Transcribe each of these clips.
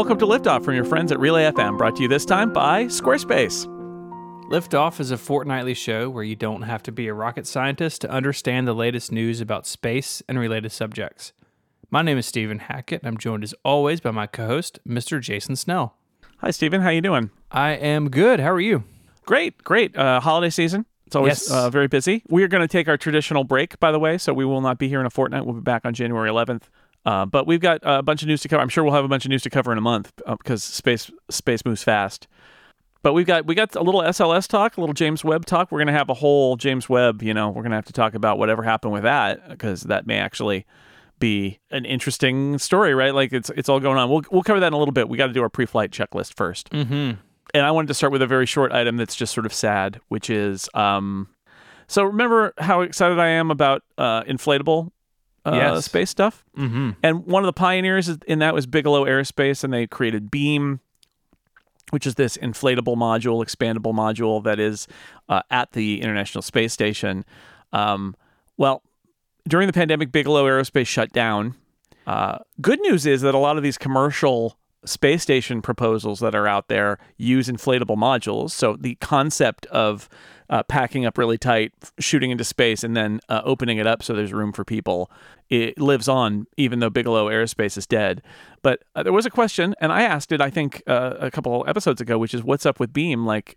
Welcome to Liftoff from your friends at Relay FM, brought to you this time by Squarespace. Liftoff is a fortnightly show where you don't have to be a rocket scientist to understand the latest news about space and related subjects. My name is Stephen Hackett, and I'm joined as always by my co-host, Mr. Jason Snell. Hi, Stephen. How you doing? I am good. How are you? Great, great. Uh, holiday season. It's always Yes. uh, very busy. We are going to take our traditional break, by the way, so we will not be here in a fortnight. We'll be back on January 11th. Uh, but we've got a bunch of news to cover. I'm sure we'll have a bunch of news to cover in a month uh, because space space moves fast. But we've got we got a little SLS talk, a little James Webb talk. We're going to have a whole James Webb. You know, we're going to have to talk about whatever happened with that because that may actually be an interesting story, right? Like it's it's all going on. We'll we'll cover that in a little bit. We got to do our pre-flight checklist first. Mm-hmm. and I wanted to start with a very short item that's just sort of sad, which is um, so remember how excited I am about uh, inflatable uh, Yes. space stuff, Mm-hmm. and one of the pioneers in that was Bigelow Aerospace, and they created Beam, which is this inflatable module, expandable module that is uh, at the International Space Station. Um, well, during the pandemic, Bigelow Aerospace shut down. Uh, good news is that a lot of these commercial space station proposals that are out there use inflatable modules. So the concept of uh, packing up really tight, shooting into space, and then uh, opening it up so there's room for people, it lives on even though Bigelow Aerospace is dead. But uh, there was a question, and I asked it, I think, uh, a couple episodes ago, which is what's up with Beam? Like,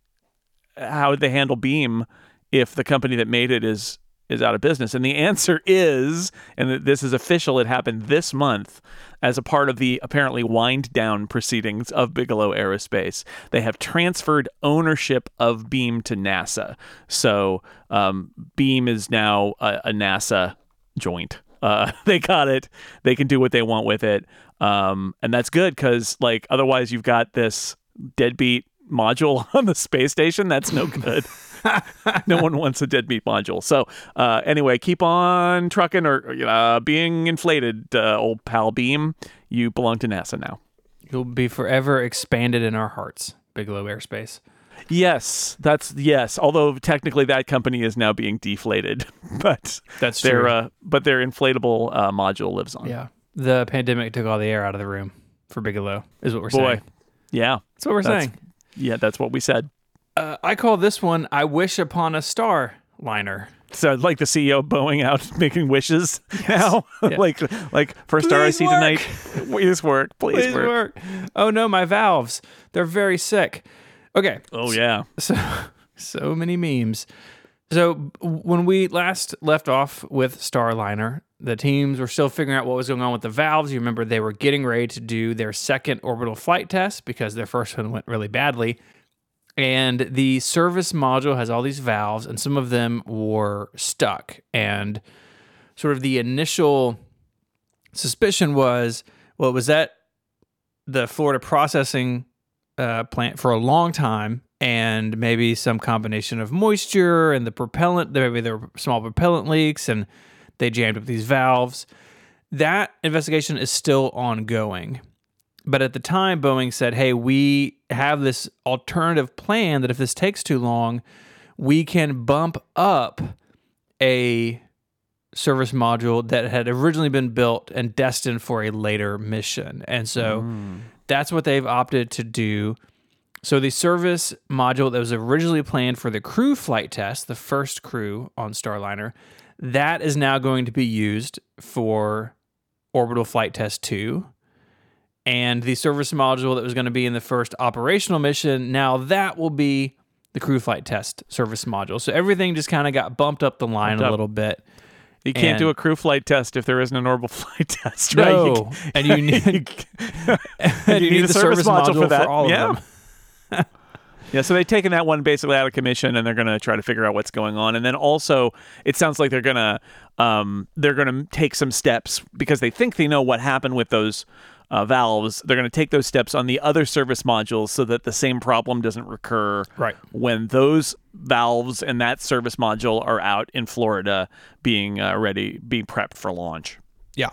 how would they handle Beam if the company that made it is is out of business? And the answer is, and this is official, it happened this month as a part of the apparently wind down proceedings of Bigelow Aerospace. They have transferred ownership of Beam to NASA. So um, Beam is now a, a NASA joint. Uh, they got it. They can do what they want with it. Um, and that's good because, like, otherwise you've got this deadbeat module on the space station. That's no good. no one wants a deadbeat module. So, uh, anyway, keep on trucking or uh, being inflated, uh, old pal Beam. You belong to NASA now. You'll be forever expanded in our hearts, Bigelow Airspace. Yes, that's yes. Although technically that company is now being deflated, but That's their true. uh, but their inflatable uh, module lives on. yeah. The pandemic took all the air out of the room for Bigelow, is what we're Boy, saying. yeah, That's what we're That's- saying. yeah. That's what we said. Uh, I call this one "I Wish Upon a Star" liner. So like the CEO of Boeing out making wishes now, Yeah. like like first star I see work. tonight. Please work, please, Please work. work. Oh no, my valves. They're very sick. Okay, Oh yeah, so so many memes. So when we last left off with Starliner, the teams were still figuring out what was going on with the valves. You remember they were getting ready to do their second orbital flight test because their first one went really badly. And the service module has all these valves, and some of them were stuck. And sort of the initial suspicion was well, it was at the Florida processing uh, plant for a long time, and maybe some combination of moisture and the propellant. Maybe there were small propellant leaks, and they jammed up these valves. That investigation is still ongoing. But at the time, Boeing said, hey, we have this alternative plan that if this takes too long, we can bump up a service module that had originally been built and destined for a later mission. And so mm. that's what they've opted to do. So the service module that was originally planned for the crew flight test, the first crew on Starliner, that is now going to be used for orbital flight test 2 and the service module that was going to be in the first operational mission now that will be the crew flight test service module so everything just kind of got bumped up the line Bumped a up. little bit you can't do a crew flight test if there isn't an orbital flight test, right? You no and you need, can- and you need a the service module for that. all Yeah. of them Yeah, so they've taken that one basically out of commission, and they're going to try to figure out what's going on. And then also, it sounds like they're going to um, they're going to take some steps because they think they know what happened with those uh, valves. They're going to take those steps on the other service modules so that the same problem doesn't recur. Right. when those valves and that service module are out in Florida, being uh, ready, being prepped for launch. Yeah.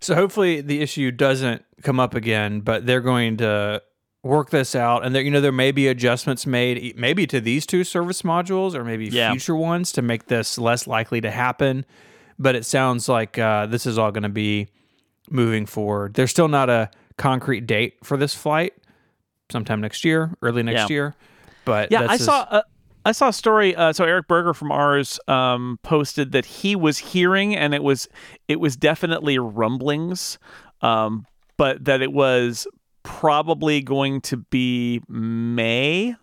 So hopefully the issue doesn't come up again, but they're going to work this out and there you know there may be adjustments made maybe to these two service modules or maybe Yeah. future ones to make this less likely to happen but it sounds like uh, this is all going to be moving forward there's still not a concrete date for this flight. Sometime next year, early next Yeah. year. But Yeah, I saw. Uh, I saw a story. Uh, so Eric Berger from Ars um, posted that he was hearing, and it was it was definitely rumblings, um, but that it was probably going to be May.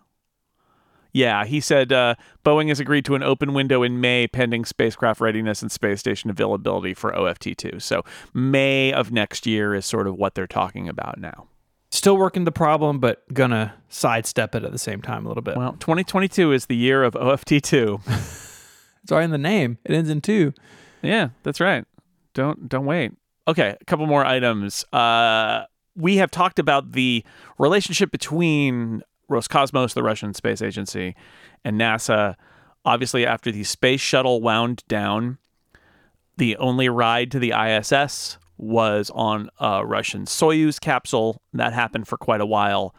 Yeah, he said uh, Boeing has agreed to an open window in May pending spacecraft readiness and space station availability for OFT2. So May of next year is sort of what they're talking about now. still working the problem, but gonna sidestep it at the same time a little bit. Well, 2022 is the year of OFT2. it's already in the name. It ends in two. Yeah, that's right. Don't don't wait. Okay, a couple more items. Uh, we have talked about the relationship between Roscosmos, the Russian space agency, and NASA. Obviously, after the space shuttle wound down, the only ride to the ISS was on a Russian Soyuz capsule. That happened for quite a while.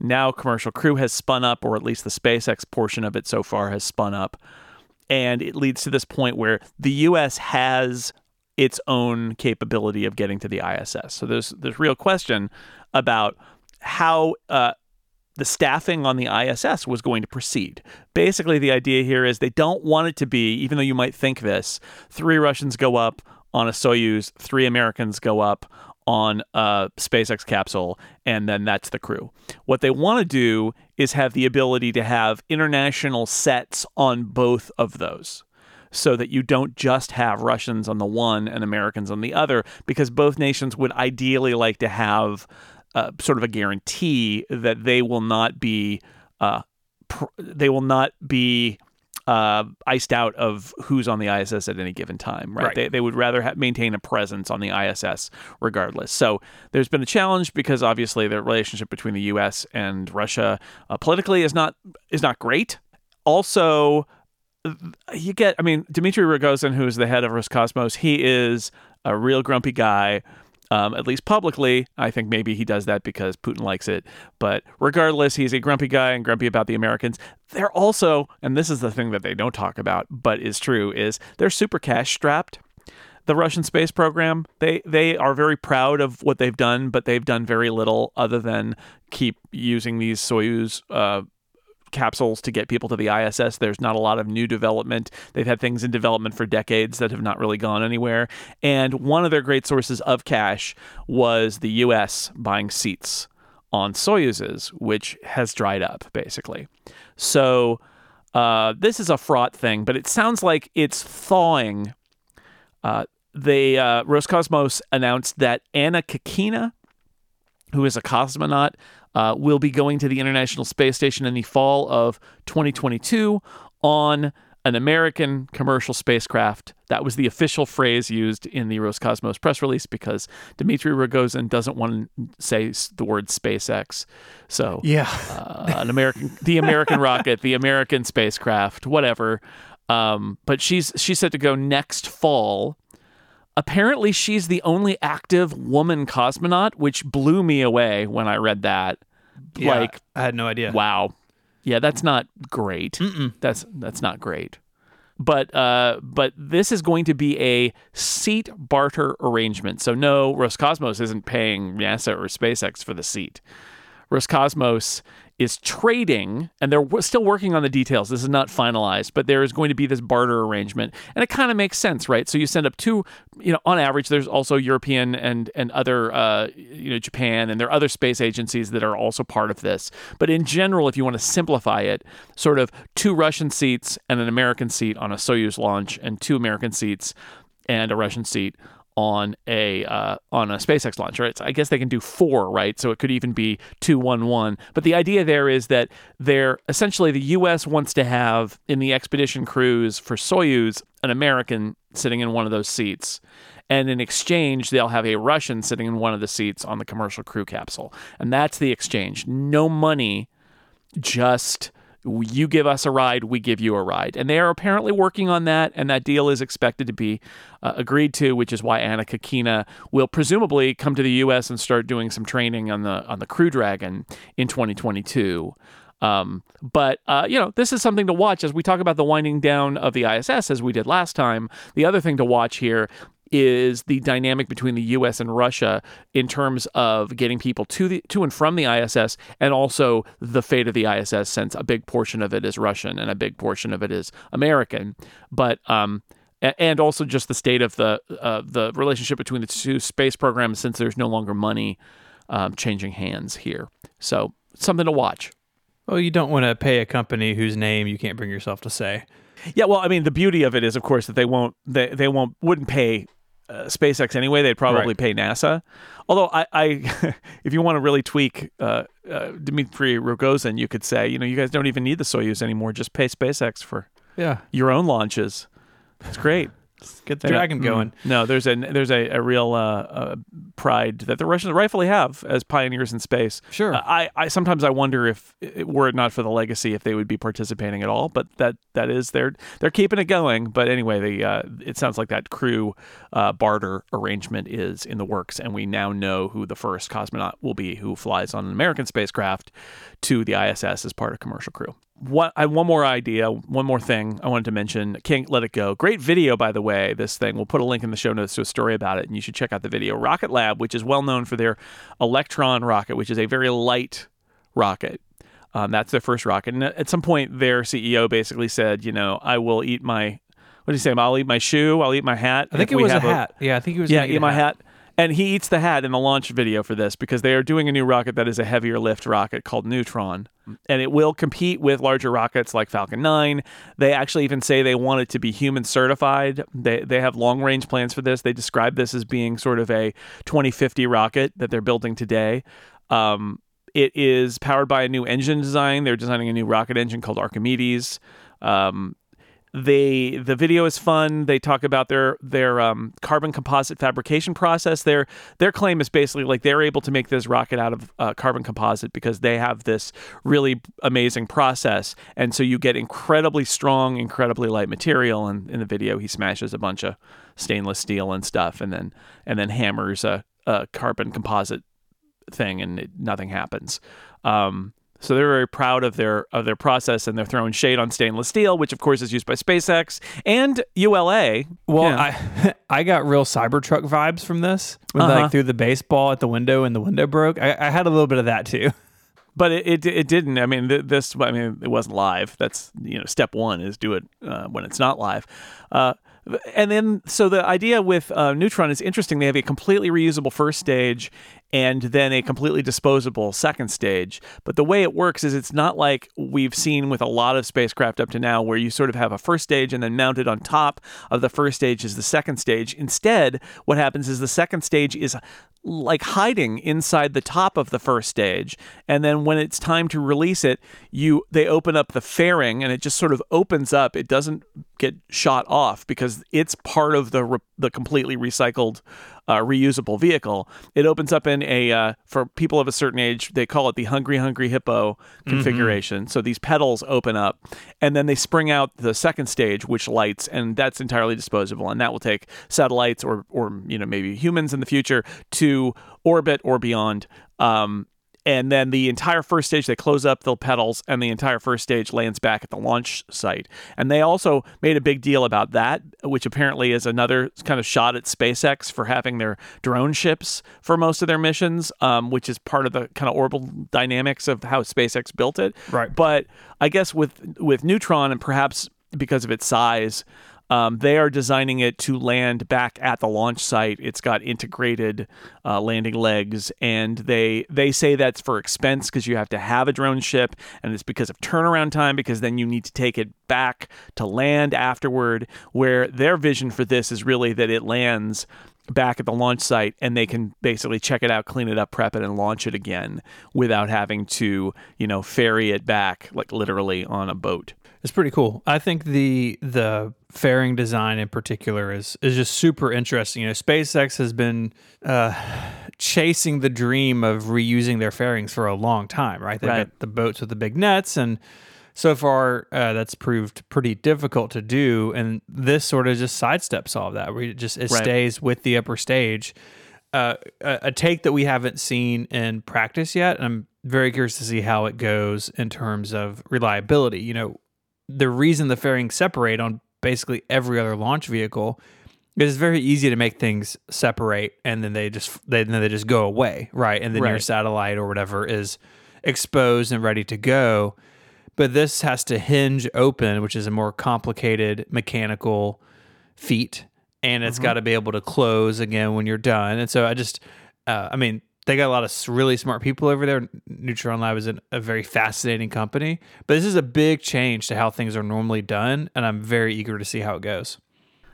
Now, commercial crew has spun up, or at least the SpaceX portion of it so far has spun up. And it leads to this point where the U.S. has its own capability of getting to the ISS. So there's there's real question about how uh, the staffing on the ISS was going to proceed. Basically, the idea here is they don't want it to be, even though you might think this, three Russians go up on a Soyuz, three Americans go up on a SpaceX capsule, and then that's the crew. What they want to do is have the ability to have international sets on both of those so that you don't just have Russians on the one and Americans on the other, because both nations would ideally like to have uh, sort of a guarantee that they will not be uh, pr- they will not be uh, iced out of who's on the ISS at any given time. Right? Right. They, they would rather ha- maintain a presence on the ISS regardless. So there's been a challenge because obviously the relationship between the U.S. and Russia uh, politically is not is not great. Also, you get, I mean, Dmitry Rogozin, who's the head of Roscosmos, he is a real grumpy guy. Um, at least publicly, I think maybe he does that because Putin likes it. But regardless, he's a grumpy guy and grumpy about the Americans. They're also, and this is the thing that they don't talk about, but is true, is they're super cash strapped. The Russian space program, they they are very proud of what they've done, but they've done very little other than keep using these Soyuz uh, capsules to get people to the ISS. There's not a lot of new development. They've had things in development for decades that have not really gone anywhere. And one of their great sources of cash was the US buying seats on Soyuzes, which has dried up basically. So uh, this is a fraught thing, but it sounds like it's thawing. Uh, they uh, Roscosmos announced that Anna Kikina, who is a cosmonaut, uh, will be going to the International Space Station in the fall of 2022 on an American commercial spacecraft. That was the official phrase used in the Roscosmos press release because Dmitry Rogozin doesn't want to say the word SpaceX. So Yeah. uh, an American, the American rocket, the American spacecraft, whatever. Um, but she's she's set to go next fall. Apparently, she's the only active woman cosmonaut, which blew me away when I read that. Yeah, Like, I had no idea. wow, yeah, that's not great. That's that's not great. But uh, but this is going to be a seat barter arrangement. So no, Roscosmos isn't paying NASA or SpaceX for the seat. Roscosmos is trading, and they're w- still working on the details. This is not finalized, but there is going to be this barter arrangement, and it kind of makes sense, right? So you send up two, you know, on average, there's also European and and other, uh, you know, Japan, and there are other space agencies that are also part of this. But in general, if you want to simplify it, sort of two Russian seats and an American seat on a Soyuz launch, and two American seats and a Russian seat on a uh, on a SpaceX launch, right? So I guess they can do four, right? So it could even be two, one, one. But the idea there is that they're essentially the U.S. wants to have in the expedition crews for Soyuz an American sitting in one of those seats. And in exchange, they'll have a Russian sitting in one of the seats on the commercial crew capsule. And that's the exchange. No money, just you give us a ride, we give you a ride. And they are apparently working on that, and that deal is expected to be uh, agreed to, which is why Anna Kikina will presumably come to the U.S. and start doing some training on the on the Crew Dragon in 2022. Um, but uh, you know, this is something to watch as we talk about the winding down of the ISS, as we did last time. The other thing to watch here is the dynamic between the U.S. and Russia in terms of getting people to the to and from the ISS, and also the fate of the ISS, since a big portion of it is Russian and a big portion of it is American. But um, and also just the state of the uh, the relationship between the two space programs, since there's no longer money um, changing hands here. So something to watch. Well, you don't want to pay a company whose name you can't bring yourself to say. Yeah, well, I mean, the beauty of it is, of course, that they won't they they won't wouldn't pay uh, SpaceX anyway. They'd probably Right. pay NASA. Although I, I if you want to really tweak uh, uh, Dmitry Rogozin, you could say, you know, you guys don't even need the Soyuz anymore. Just pay SpaceX for Yeah, your own launches. That's great. Get the dragon going. Mm. No, there's a there's a, a real uh, uh, pride that the Russians rightfully have as pioneers in space. Sure. Uh, I, I sometimes I wonder if it, were it not for the legacy, if they would be participating at all. But that that is they're they're keeping it going. But anyway, the uh, it sounds like that crew uh, barter arrangement is in the works, and we now know who the first cosmonaut will be who flies on an American spacecraft to the ISS as part of commercial crew. What I one more idea, one more thing I wanted to mention. Can't let it go. Great video, by the way. This thing. We'll put a link in the show notes to a story about it, and you should check out the video. Rocket Lab, which is well known for their Electron rocket, which is a very light rocket. Um, that's their first rocket. And at some point, their CEO basically said, you know, I will eat my. What do you say? I'll eat my shoe. I'll eat my hat. I think it was a hat. yeah, I think it was. yeah, gonna eat my hat. And he eats the hat in the launch video for this because they are doing a new rocket that is a heavier lift rocket called Neutron. And it will compete with larger rockets like Falcon 9. They actually even say they want it to be human certified. They, they have long range plans for this. They describe this as being sort of a 2050 rocket that they're building today. Um, it is powered by a new engine design. They're designing a new rocket engine called Archimedes. Um, they the video is fun. They talk about their their um, carbon composite fabrication process. Their their claim is basically like they're able to make this rocket out of uh, carbon composite because they have this really amazing process, and so you get incredibly strong, incredibly light material. And in the video, he smashes a bunch of stainless steel and stuff, and then and then hammers a, a carbon composite thing, and it, nothing happens. Um, so they're very proud of their of their process, and they're throwing shade on stainless steel, which of course is used by SpaceX and ULA. Well, Yeah. I I got real Cybertruck vibes from this. When they Uh-huh. like threw the baseball at the window and the window broke. I, I had a little bit of that too. but it, it it didn't. I mean, th- this. I mean, it wasn't live. That's you know, step one is do it uh, when it's not live. Uh, and then, so the idea with uh, Neutron is interesting. They have a completely reusable first stage, and then a completely disposable second stage. But the way it works is it's not like we've seen with a lot of spacecraft up to now, where you sort of have a first stage and then mounted on top of the first stage is the second stage. Instead, what happens is the second stage is like hiding inside the top of the first stage and then when it's time to release it you they open up the fairing and it just sort of opens up it doesn't get shot off because it's part of the re- the completely recycled uh, reusable vehicle it opens up in a uh, for people of a certain age they call it the hungry hungry hippo configuration. So these petals open up and then they spring out the second stage which lights and that's entirely disposable and that will take satellites or or you know maybe humans in the future to orbit or beyond um, and then the entire first stage they close up the petals and the entire first stage lands back at the launch site and they also made a big deal about that which apparently is another kind of shot at spacex for having their drone ships for most of their missions um, which is part of the kind of orbital dynamics of how spacex built it Right. but i guess with with neutron and perhaps because of its size um, they are designing it to land back at the launch site. It's got integrated uh, landing legs, and they they say that's for expense because you have to have a drone ship, and it's because of turnaround time because then you need to take it back to land afterward. Where their vision for this is really that it lands back at the launch site and they can basically check it out, clean it up, prep it, and launch it again without having to you know ferry it back like literally on a boat. It's pretty cool. I think the the fairing design in particular is is just super interesting. You know, SpaceX has been uh, chasing the dream of reusing their fairings for a long time, right? They've Right. got the boats with the big nets, and so far uh, that's proved pretty difficult to do. And this sort of just sidesteps all of that, where it just it Right. stays with the upper stage. Uh, a, a take that we haven't seen in practice yet. And I'm very curious to see how it goes in terms of reliability. You know, the reason the fairings separate on basically every other launch vehicle it's very easy to make things separate and then they just they then they just go away, right? And then your satellite or whatever is exposed and ready to go. But this has to hinge open, which is a more complicated mechanical feat, and it's got to be able to close again when you're done. And so I just, uh, I mean, they got a lot of really smart people over there. Neutron Lab is an, a very fascinating company, but this is a big change to how things are normally done, and I'm very eager to see how it goes.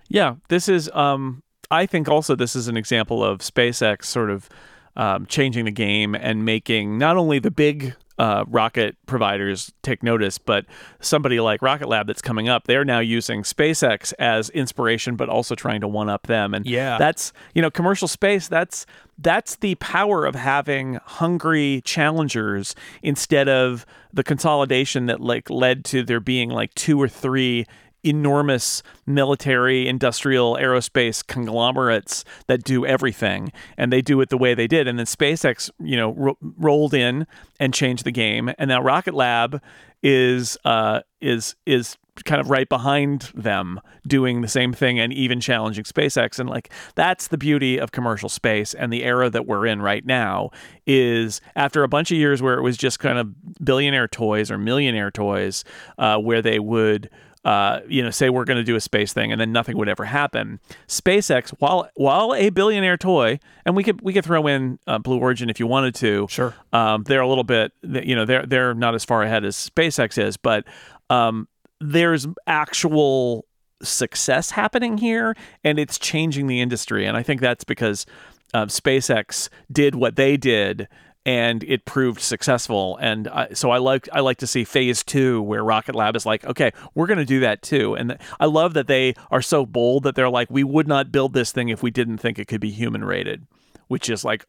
Yeah, this is. Um, I think also this is an example of SpaceX sort of um, changing the game and making not only the big uh, rocket providers take notice, but somebody like Rocket Lab that's coming up, they're now using SpaceX as inspiration, but also trying to one up them. And Yeah. that's you know commercial space. That's that's the power of having hungry challengers instead of the consolidation that like led to there being like two or three enormous military, industrial, aerospace conglomerates that do everything, and they do it the way they did. And then SpaceX, you know, ro- rolled in and changed the game, and now Rocket Lab is uh, is is kind of right behind them doing the same thing and even challenging SpaceX and like that's the beauty of commercial space and the era that we're in right now is after a bunch of years where it was just kind of billionaire toys or millionaire toys uh, where they would uh, you know, say we're going to do a space thing, and then nothing would ever happen. SpaceX, while while a billionaire toy, and we could we could throw in uh, Blue Origin if you wanted to. Sure. um, they're a little bit, you know, they're they're not as far ahead as SpaceX is, but um, there's actual success happening here, and it's changing the industry, and I think that's because uh, SpaceX did what they did and it proved successful. And I, so I like I like to see phase two where Rocket Lab is like, okay, we're going to do that too. And I love that they are so bold that they're like, we would not build this thing if we didn't think it could be human rated, which is like.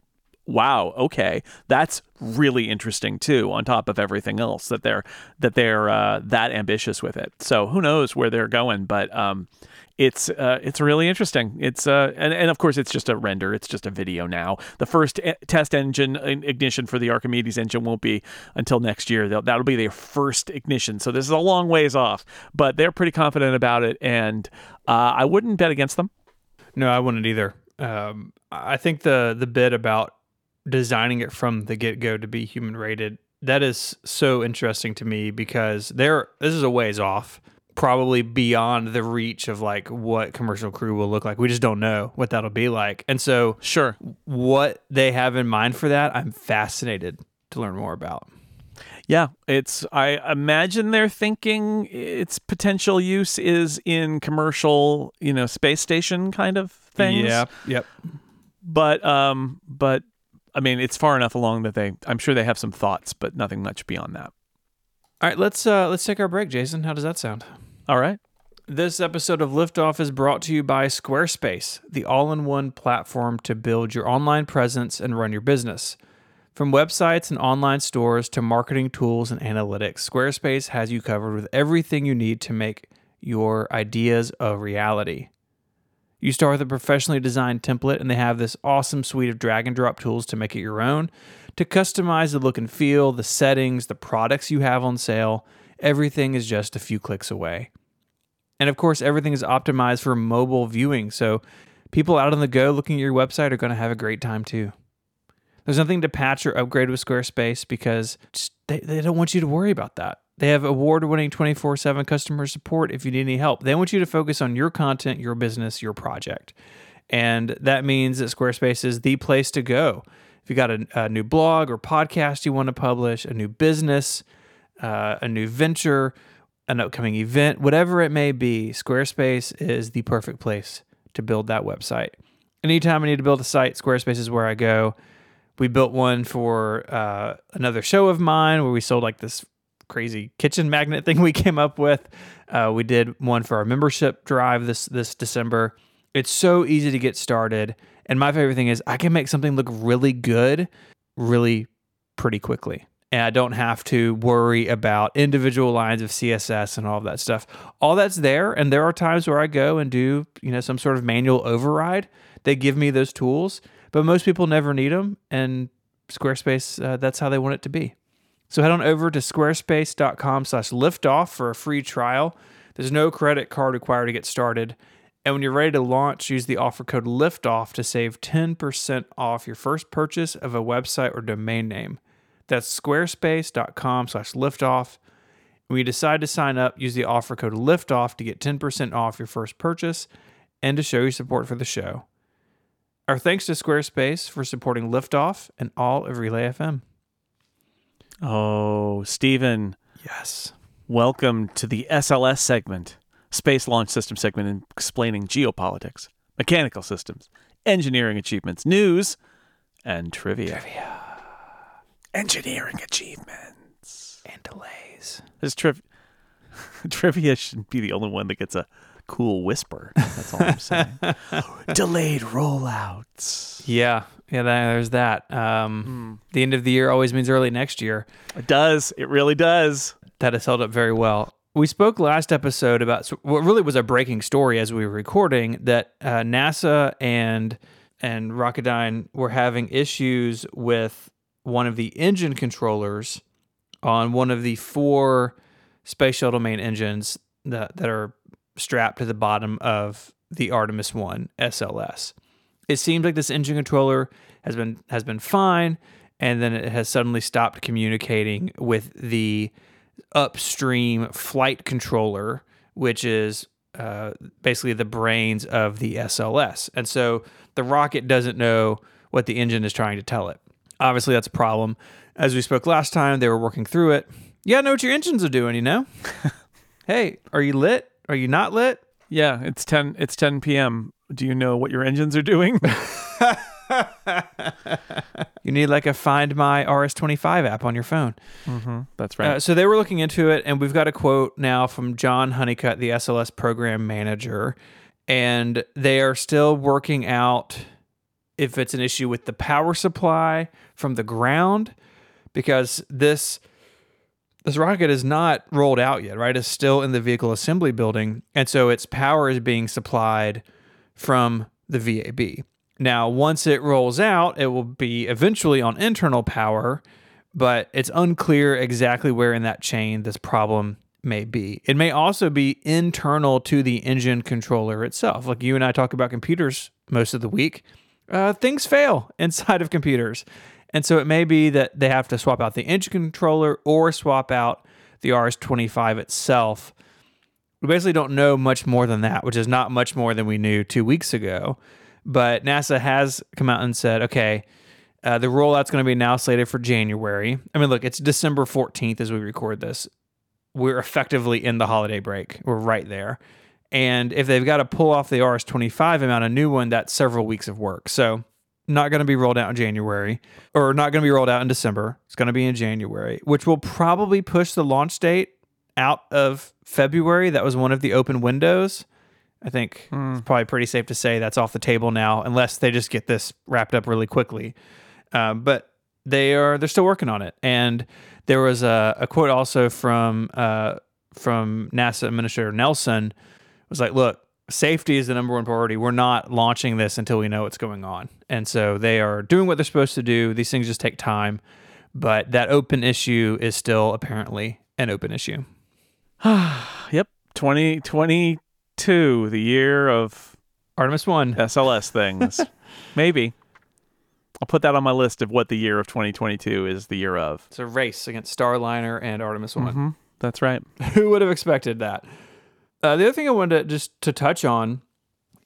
Wow. Okay, that's really interesting too. On top of everything else, that they're that they're uh, that ambitious with it. So who knows where they're going? But um, it's uh, it's really interesting. It's uh, and, and of course it's just a render. It's just a video now. The first e- test engine in- ignition for the Archimedes engine won't be until next year. They'll, that'll be their first ignition. So this is a long ways off, but they're pretty confident about it, and uh, I wouldn't bet against them. No, I wouldn't either. Um, I think the the bit about designing it from the get go to be human rated that is so interesting to me because there this is a ways off, probably beyond the reach of like what commercial crew will look like. We just don't know what that'll be like, and so Sure. what they have in mind for that, I'm fascinated to learn more about. Yeah, it's. I imagine they're thinking its potential use is in commercial, you know, space station kind of things. Yeah. Yep. but um, but I mean, it's far enough along that they. I'm sure they have some thoughts, but nothing much beyond that. All right, let's uh let's take our break, Jason. How does that sound? All right. This episode of Liftoff is brought to you by Squarespace, the all in one platform to build your online presence and run your business. From websites and online stores to marketing tools and analytics, Squarespace has you covered with everything you need to make your ideas a reality. You start with a professionally designed template, and they have this awesome suite of drag and drop tools to make it your own, to customize the look and feel, the settings, the products you have on sale. Everything is just a few clicks away. And of course, everything is optimized for mobile viewing, so people out on the go looking at your website are going to have a great time too. There's nothing to patch or upgrade with Squarespace because they, they don't want you to worry about that. They have award winning 24 7 customer support if you need any help. They want you to focus on your content, your business, your project. And that means that Squarespace is the place to go. If you got a, a new blog or podcast you want to publish, a new business, uh, a new venture, an upcoming event, whatever it may be, Squarespace is the perfect place to build that website. Anytime I need to build a site, Squarespace is where I go. We built one for uh, another show of mine where we sold like this crazy kitchen magnet thing we came up with. Uh, we did one for our membership drive this this December. It's so easy to get started, and my favorite thing is I can make something look really good, really pretty quickly, and I don't have to worry about individual lines of CSS and all of that stuff. All that's there, and there are times where I go and do you know some sort of manual override. They give me those tools, but most people never need them, and Squarespace uh, that's how they want it to be. So head on over to squarespace.com slash liftoff for a free trial. There's no credit card required to get started. And when you're ready to launch, use the offer code LIFTOFF to save 10% off your first purchase of a website or domain name. That's squarespace.com slash liftoff. When you decide to sign up, use the offer code LIFTOFF to get 10% off your first purchase and to show your support for the show. Our thanks to Squarespace for supporting Liftoff and all of Relay FM. Oh, Stephen, Yes. welcome to the SLS segment, Space Launch System segment, in explaining geopolitics, mechanical systems, engineering achievements, news, and trivia. Trivia. Engineering achievements. And delays. This triv- trivia should be the only one that gets a cool whisper. That's all I'm saying. Delayed rollouts. Yeah. Yeah, that, there's that. Um, The end of the year always means early next year. It does. It really does. That has held up very well. We spoke last episode about so what really was a breaking story as we were recording that uh, NASA and and Rocketdyne were having issues with one of the engine controllers on one of the four space shuttle main engines that, that are strapped to the bottom of the Artemis 1 SLS. It seems like this engine controller has been has been fine and then it has suddenly stopped communicating with the upstream flight controller, which is uh, basically the brains of the SLS. And so the rocket doesn't know what the engine is trying to tell it. Obviously, that's a problem. As we spoke last time, they were working through it. You gotta know what your engines are doing, you know? hey, are you lit? Are you not lit? Yeah, it's 10 it's 10 p.m. Do you know what your engines are doing? You need like a Find My RS25 app on your phone. That's right. Uh, so they were looking into it, and we've got a quote now from John Honeycutt, the SLS program manager, and they are still working out if it's an issue with the power supply from the ground, because this this rocket is not rolled out yet, right? It's still in the vehicle assembly building, and so its power is being supplied from the VAB. Now, once it rolls out, it will be eventually on internal power, but it's unclear exactly where in that chain this problem may be. It may also be internal to the engine controller itself. Like you and I talk about computers most of the week, uh, things fail inside of computers. And so it may be that they have to swap out the engine controller or swap out the RS25 itself. We basically don't know much more than that, which is not much more than we knew two weeks ago. But NASA has come out and said, okay, uh, the rollout's going to be now slated for January. I mean, look, it's December 14th as we record this. We're effectively in the holiday break. We're right there. And if they've got to pull off the RS25 and mount a new one, that's several weeks of work. So, not going to be rolled out in January or not going to be rolled out in December. It's going to be in January, which will probably push the launch date out of February. That was one of the open windows. I think it's probably pretty safe to say that's off the table now, unless they just get this wrapped up really quickly. Um, but they are they're still working on it. And there was a, a quote also from uh, from NASA Administrator Nelson was like, "Look, safety is the number one priority. We're not launching this until we know what's going on." And so they are doing what they're supposed to do. These things just take time, but that open issue is still apparently an open issue. yep. 2022, the year of Artemis One. SLS things. Maybe. I'll put that on my list of what the year of 2022 is the year of. It's a race against Starliner and Artemis One. Mhm. That's right. Who would have expected that? Uh, the other thing I wanted to just to touch on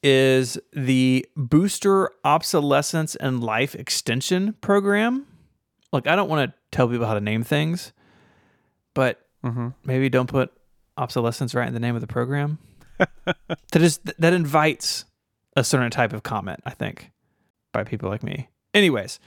is the booster obsolescence and life extension program. Look, I don't want to tell people how to name things, but Mhm. maybe don't put obsolescence right in the name of the program. that is that invites a certain type of comment, I think, by people like me. Anyways,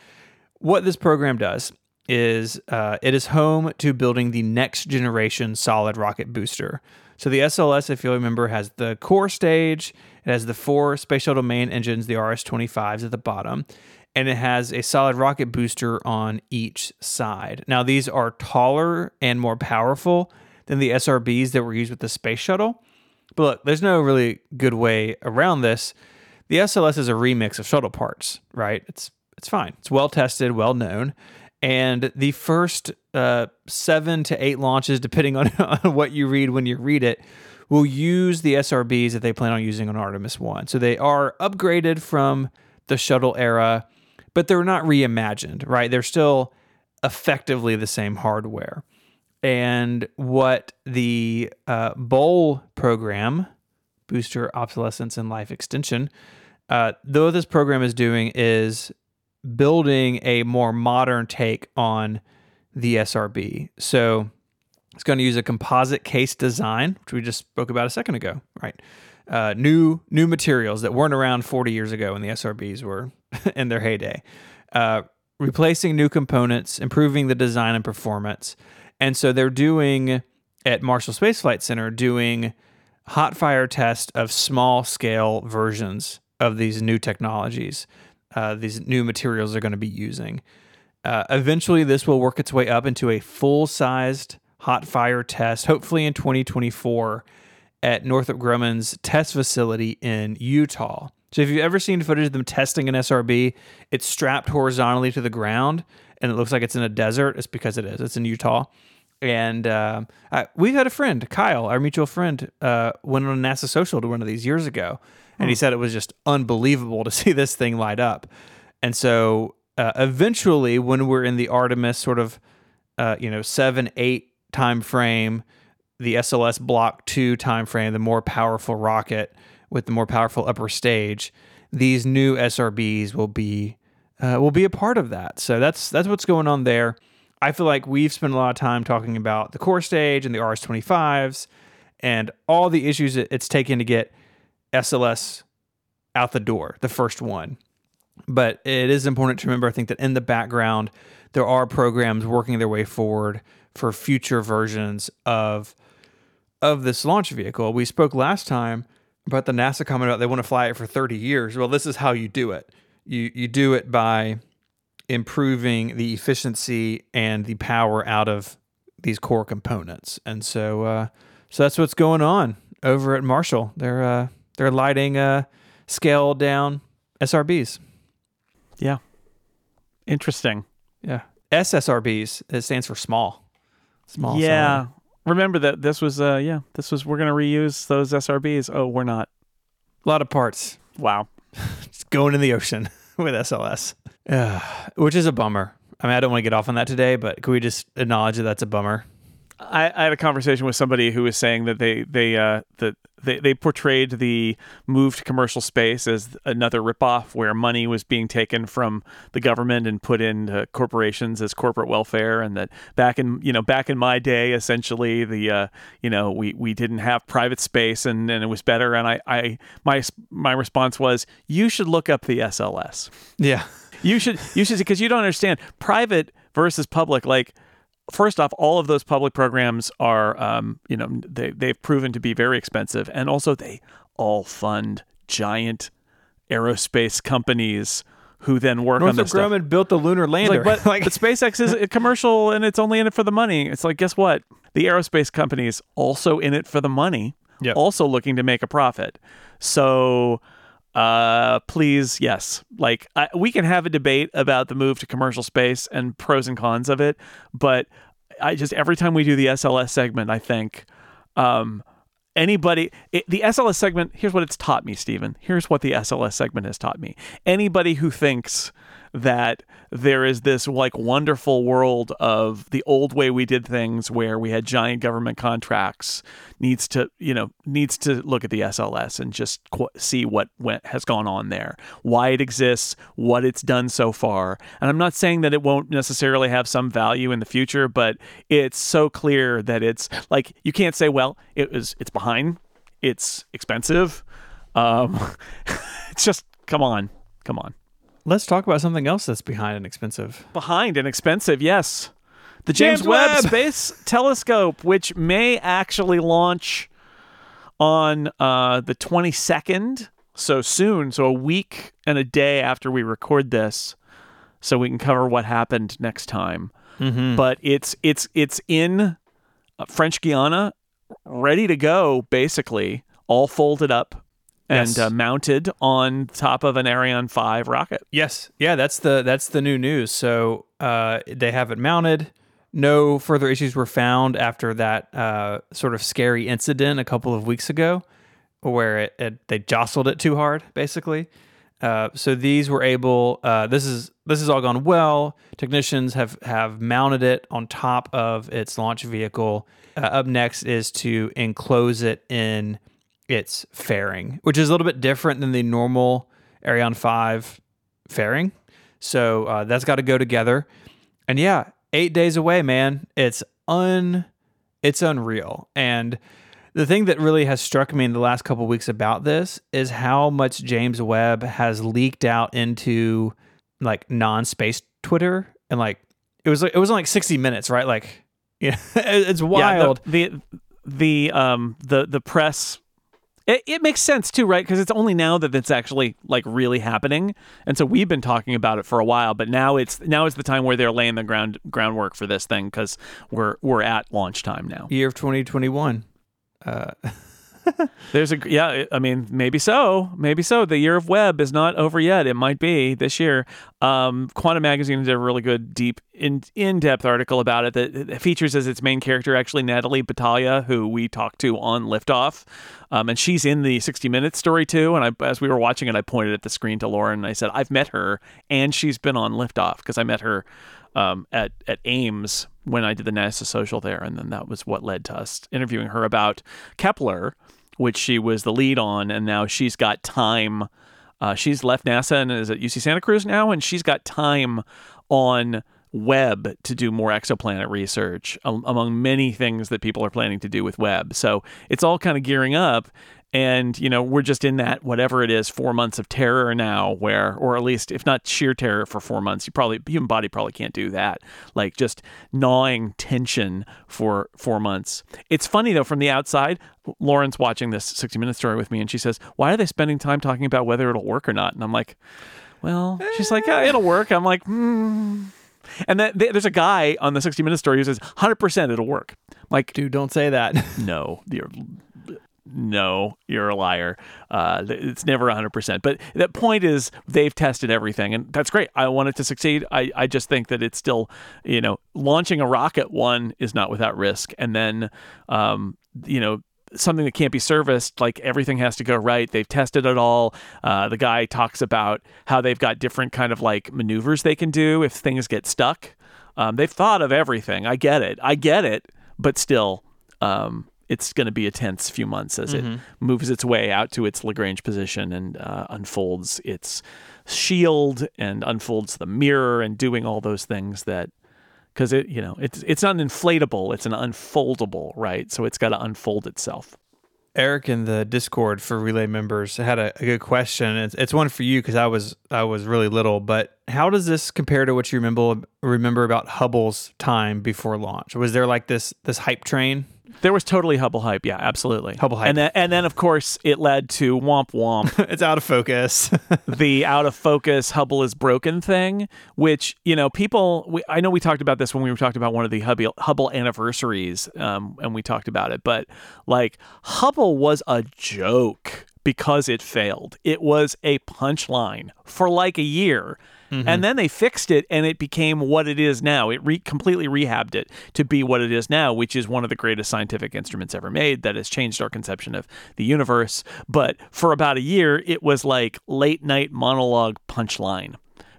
what this program does is uh, it is home to building the next generation solid rocket booster. So the SLS, if you remember, has the core stage. It has the four space shuttle main engines, the RS-25s at the bottom, and it has a solid rocket booster on each side. Now these are taller and more powerful than the SRBs that were used with the space shuttle. But look, there's no really good way around this. The SLS is a remix of shuttle parts, right? It's it's fine. It's well tested, well known. And the first uh, seven to eight launches, depending on, on what you read when you read it, will use the SRBs that they plan on using on Artemis 1. So they are upgraded from the shuttle era, but they're not reimagined, right? They're still effectively the same hardware. And what the uh, BOL program, Booster Obsolescence and Life Extension, uh, though this program is doing is building a more modern take on the SRB. So it's going to use a composite case design, which we just spoke about a second ago, right? Uh, new new materials that weren't around 40 years ago when the SRBs were in their heyday. Uh, replacing new components, improving the design and performance. And so they're doing at Marshall Space Flight Center doing hot fire test of small scale versions of these new technologies, uh, these new materials they're going to be using. Uh, eventually, this will work its way up into a full sized hot fire test, hopefully in 2024 at Northrop Grumman's test facility in Utah. So if you've ever seen footage of them testing an SRB, it's strapped horizontally to the ground and it looks like it's in a desert. It's because it is. It's in Utah. And uh, I, we've had a friend, Kyle, our mutual friend, uh, went on a NASA social to one of these years ago, and he said it was just unbelievable to see this thing light up. And so uh, eventually, when we're in the Artemis sort of, uh, you know, seven, eight time frame, the SLS Block Two time frame, the more powerful rocket with the more powerful upper stage, these new SRBs will be uh, will be a part of that. So that's that's what's going on there. I feel like we've spent a lot of time talking about the core stage and the RS-25s and all the issues it's taken to get SLS out the door, the first one. But it is important to remember, I think, that in the background, there are programs working their way forward for future versions of of this launch vehicle. We spoke last time about the NASA comment about they want to fly it for 30 years. Well, this is how you do it. You you do it by improving the efficiency and the power out of these core components. And so uh, so that's what's going on over at Marshall. They're uh, they're lighting uh, scaled down SRBs. Yeah. Interesting. Yeah. SSRBs, it stands for small. Small. yeah. Remember that this was uh yeah, this was we're gonna reuse those SRBs. Oh, we're not. A lot of parts. Wow. It's going in the ocean with SLS, uh, which is a bummer. I mean, I don't want to get off on that today, but can we just acknowledge that that's a bummer? I, I had a conversation with somebody who was saying that they they uh that they, they portrayed the move to commercial space as another ripoff where money was being taken from the government and put into corporations as corporate welfare and that back in you know back in my day essentially the uh, you know we, we didn't have private space and, and it was better and I, I my my response was you should look up the SLS Yeah. you should you should because you don't understand private versus public like first off all of those public programs are um, you know they, they've proven to be very expensive and also they all fund giant aerospace companies who then work on Northrop this stuff. Grumman built the lunar lander. like, but, but SpaceX is a commercial and it's only in it for the money. It's like, guess what? The aerospace company is also in it for the money, Yep. also looking to make a profit. So, uh, please, yes, like I, we can have a debate about the move to commercial space and pros and cons of it, but I just every time we do the SLS segment, I think, um, anybody it, the SLS segment here's what it's taught me Stephen here's what the SLS segment has taught me. Anybody who thinks that there is this like wonderful world of the old way we did things where we had giant government contracts needs to you know needs to look at the SLS and just see what went, has gone on there why it exists what it's done so far. And I'm not saying that it won't necessarily have some value in the future but it's so clear that it's like you can't say well it was it's behind it's expensive um it's just come on come on Let's talk about something else that's behind and expensive. behind and expensive, yes. The James, James Webb, Webb! Space Telescope, which may actually launch on uh, the 22nd, so soon, so a week and a day after we record this, so we can cover what happened next time. Mm-hmm. But it's it's it's in uh, French Guiana, ready to go, basically, all folded up and Yes. uh, mounted on top of an Ariane 5 rocket. Yes, yeah, that's the that's the new news. So uh, they have it mounted. no further issues were found after that uh, sort of scary incident a couple of weeks ago, where it, it they jostled it too hard, basically. Uh, so these were able. Uh, this is this has all gone well. Technicians have have mounted it on top of its launch vehicle. Uh, up next is to enclose it in its fairing, which is a little bit different than the normal Ariane five fairing. So uh, that's got to go together. And yeah, eight days away, man. It's un, it's unreal. And the thing that really has struck me in the last couple weeks about this is how much James Webb has leaked out into like non-space Twitter and like it was like it was like 60 minutes, right? Like yeah, it's wild. Yeah, the, the the um the the press it, it makes sense too, right? Because it's only now that it's actually like really happening, and so we've been talking about it for a while. But now it's now is the time where they're laying the ground groundwork for this thing because we're we're at launch time now. Year of 2021. Uh, There's a yeah, I mean maybe so, maybe so. The year of Webb is not over yet. It might be this year. Um, Quanta Magazine did a really good, deep, in in depth article about it that features as its main character actually Natalie Batalha, who we talked to on Liftoff, um, and she's in the 60 Minutes story too. And I, as we were watching it, I pointed at the screen to Lauren and I said, "I've met her, and she's been on Liftoff because I met her." Um, at at Ames when I did the NASA social there, and then that was what led to us interviewing her about Kepler, which she was the lead on, and now she's got time. Uh, she's left NASA and is at UC Santa Cruz now, and she's got time on Webb to do more exoplanet research, among many things that people are planning to do with Webb. So it's all kind of gearing up and you know we're just in that whatever it is four months of terror now where or at least if not sheer terror for four months you probably human body probably can't do that. Like just gnawing tension for four months. It's funny though from the outside lauren's watching this 60 minute story with me and she says why are they spending time talking about whether it'll work or not? And i'm like well she's like yeah, it'll work. I'm like hmm and then there's a guy on the 60 minute story who says 100% it'll work like dude don't say that no you're no, you're a liar. Uh, it's never 100%. But the point is, they've tested everything, and that's great. I want it to succeed. I, I just think that it's still, you know, launching a rocket, one, is not without risk. And then, um, you know, something that can't be serviced, like everything has to go right. They've tested it all. Uh, the guy talks about how they've got different kind of like maneuvers they can do if things get stuck. Um, they've thought of everything. I get it. I get it. But still, um, it's going to be a tense few months as mm-hmm. it moves its way out to its Lagrange position and uh, unfolds its shield and unfolds the mirror and doing all those things that because it you know it's it's not inflatable it's an unfoldable right so it's got to unfold itself Eric in the Discord for Relay members had a, a good question. It's, it's one for you because I was I was really little. But how does this compare to what you remember remember about Hubble's time before launch? Was there like this this hype train there was totally Hubble hype. Yeah, absolutely. Hubble hype. And then, and then of course, it led to Womp Womp. it's out of focus. the out of focus Hubble is broken thing, which, you know, people, we, I know we talked about this when we were talking about one of the Hubble, Hubble anniversaries, um, and we talked about it, but like Hubble was a joke because it failed. It was a punchline for like a year. Mm-hmm. And then they fixed it and it became what it is now. It re- completely rehabbed it to be what it is now, which is one of the greatest scientific instruments ever made that has changed our conception of the universe. But for about a year, it was like late night monologue punchline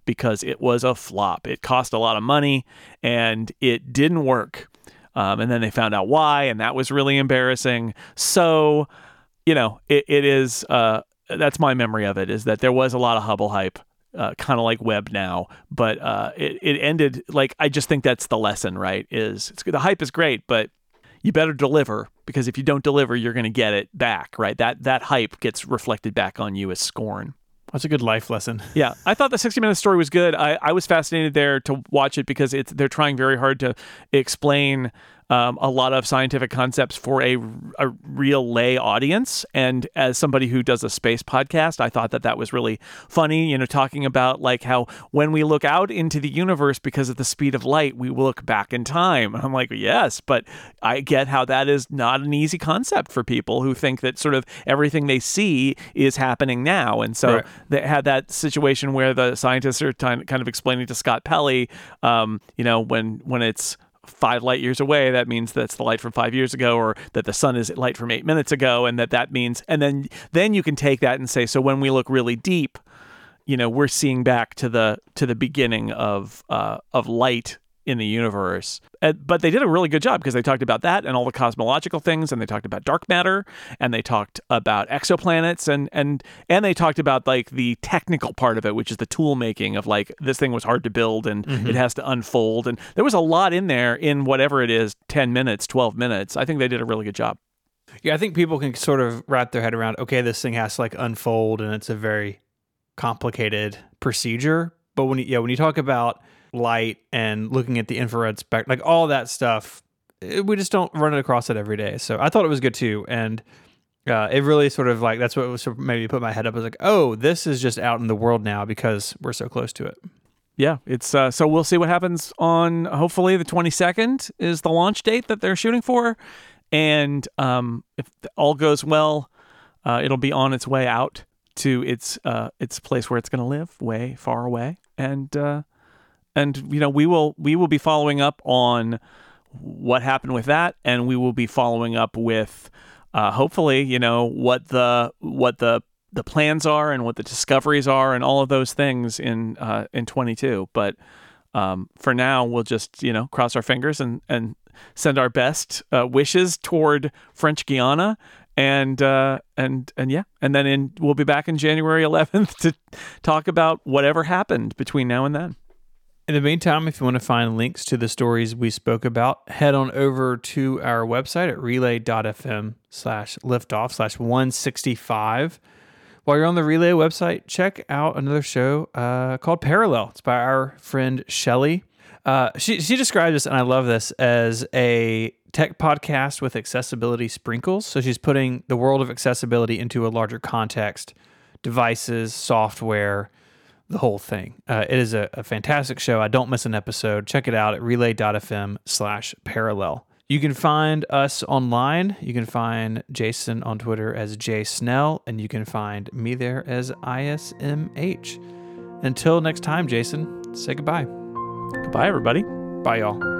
because it was a flop. It cost a lot of money and it didn't work. Um, and then they found out why, and that was really embarrassing. So, you know, it, it is. Uh, that's my memory of it is that there was a lot of Hubble hype uh, kind of like Webb now, but uh, it, it ended like I just think that's the lesson, right? Is it's the hype is great, but you better deliver because if you don't deliver, you're going to get it back, right? That that hype gets reflected back on you as scorn. That's a good life lesson. yeah, I thought the 60 minute story was good. I, I was fascinated there to watch it because it's they're trying very hard to explain um, a lot of scientific concepts for a, a real lay audience. And as somebody who does a space podcast, I thought that that was really funny, you know, talking about like how when we look out into the universe because of the speed of light, we look back in time. And I'm like, yes, but I get how that is not an easy concept for people who think that sort of everything they see is happening now. And so right. they had that situation where the scientists are kind of explaining to Scott Pelley, um, you know, when when it's five light years away, that means that's the light from five years ago, or that the sun is light from eight minutes ago, and that that means, and then then you can take that and say, so when we look really deep, you know, we're seeing back to the to the beginning of uh, of light in the universe. But they did a really good job because they talked about that and all the cosmological things, and they talked about dark matter, and they talked about exoplanets, and and and they talked about like the technical part of it, which is the tool making of like this thing was hard to build and mm-hmm. it has to unfold, and there was a lot in there in whatever it is, ten minutes, twelve minutes. I think they did a really good job. Yeah, I think people can sort of wrap their head around, okay, this thing has to like unfold and it's a very complicated procedure. But when you, yeah, when you talk about light and looking at the infrared spectrum, like all that stuff, it, we just don't run it across it every day. So I thought it was good too. And uh, it really sort of like, that's what was sort of maybe put my head up. I was like, oh, this is just out in the world now because we're so close to it. Yeah, it's uh, so we'll see what happens on hopefully the 22nd is the launch date that they're shooting for, and um, if all goes well, uh, it'll be on its way out to its uh, its place where it's going to live, way far away, and uh, and you know we will we will be following up on what happened with that, and we will be following up with uh, hopefully you know what the what the the plans are and what the discoveries are and all of those things in uh, in 22. But um, for now, we'll just you know cross our fingers and and send our best uh, wishes toward French Guiana. And uh, and and yeah, and then in we'll be back in January 11th to talk about whatever happened between now and then. In the meantime, if you want to find links to the stories we spoke about, head on over to our website at relay.fm slash liftoff slash 165. While you're on the Relay website, check out another show uh, called Parallel. It's by our friend Shelly. Uh, she, she described this, and I love this, as a tech podcast with accessibility sprinkles. So she's putting the world of accessibility into a larger context devices, software, the whole thing. Uh, it is a, a fantastic show. I don't miss an episode. Check it out at relay.fm slash parallel. You can find us online. You can find Jason on Twitter as Jay Snell, and you can find me there as ISMH. Until next time, Jason, say goodbye. Goodbye, everybody. Bye, y'all.